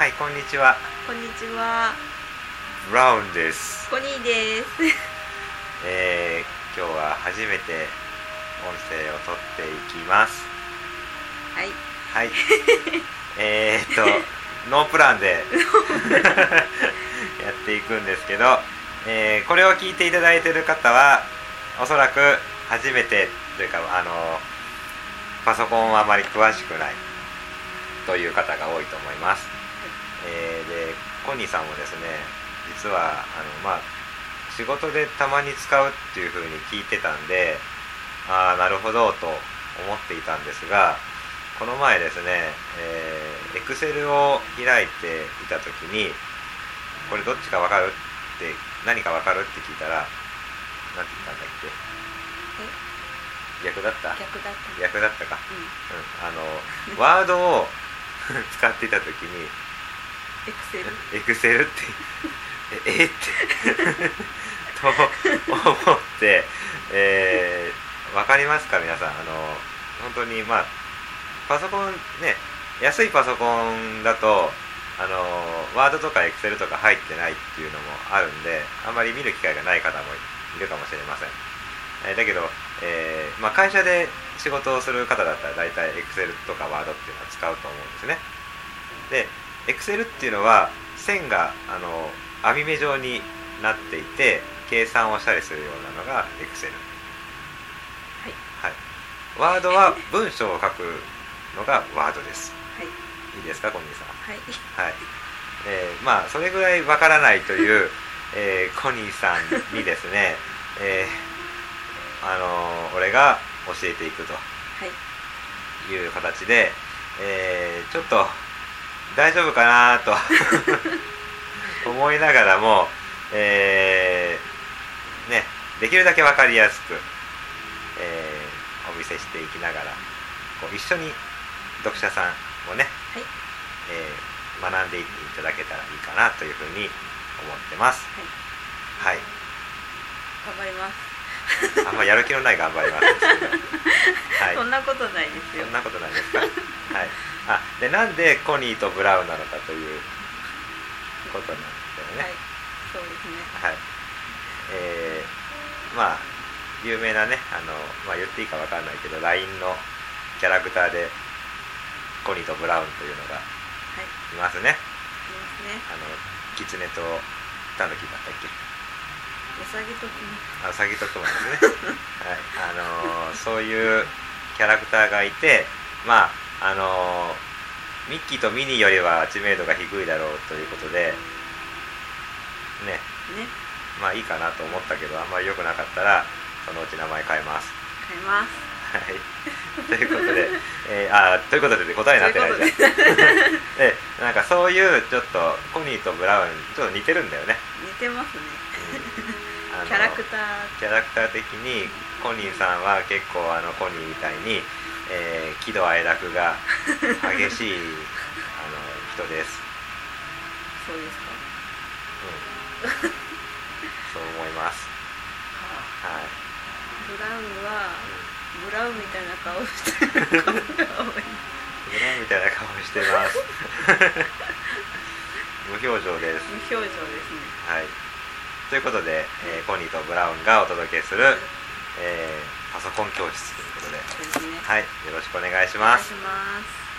はいこんにちはこんにちは。ブラウンですコニーです。えー、今日は初めて音声を取っていきますはい。はい えーっと ノープランでやっていくんですけど、えーこれを聞いていただいている方はおそらく初めてというかあのパソコンはあまり詳しくないという方が多いと思います、えーでコニーさんもですね実はあのまあ仕事でたまに使うっていうふうに聞いてたんでああなるほどと思っていたんですがこの前ですね、えー、Excel を開いていた時にこれどっちか分かるって何か分かるって聞いたら何て言ったんだっけ？逆だった？逆だった。逆だったか、うん。うん、あのワードを 使っていた時にエクセル。エクセルって。ええって。と思って、えー、分かりますか？皆さん。あの本当にまあパソコンね安いパソコンだとあのワードとかエクセルとか入ってないっていうのもあるんであんまり見る機会がない方もいるかもしれません、えーだけど、えーまあ、会社で仕事をする方だったら大体エクセルとかワードっていうのは使うと思うんですね。でエクセルっていうのは線があの網目状になっていて計算をしたりするようなのがエクセルはい。はいワードは文章を書くのがワードですはい。いいですかコニーさん？はい。はい、えーまあそれぐらいわからないという、えーコニーさんにですね、えーあのー俺が教えていくとはい。いう形で、えーちょっと大丈夫かなと 思いながらも、えーね、できるだけ分かりやすく、えーお見せしていきながらこう一緒に読者さんもね、はい。えー学んでいっていただけたらいいかなというふうに思ってます。はい、頑張ります。あんまやる気のない頑張りますけど、はい、そんなことないですよそん。なことないですか。はい。あ、でなんでコニーとブラウンなのかということなんですよはいね。。そうですね。はい。えーまあ有名なね、あのまあ言っていいかわかんないけど LINE のキャラクターでコニーとブラウンというのがはい。いますね。いますね。あのキツネとタヌキだったっけ？うさぎときに。あうさぎとクマですね。はい。あのーそういうキャラクターがいて、まああのーミッキーとミニーよりは知名度が低いだろうということで、ね、ね。まあいいかなと思ったけど、あんまり良くなかったら、そのうち名前変えます。買います。はい。ということで、えーあーということでで答えになってないじゃん。で、なんかそういうちょっとコニーとブラウンちょっと似てるんだよね。似てますね。あのキャラクター。キャラクター的にコニーさんは結構あのコニーみたいに、えー喜怒哀楽が激しい あの人です、そうですか。うん、そう思いますははい、ブラウンはうブラウンみたいな顔してる方が多い。ん、ブラウンみたいな顔してます 無表情です無表情ですね。はいということで、えーコニーとブラウンがお届けする、えーパソコン教室ということでね。はいよろしくお願いしお願いしますます。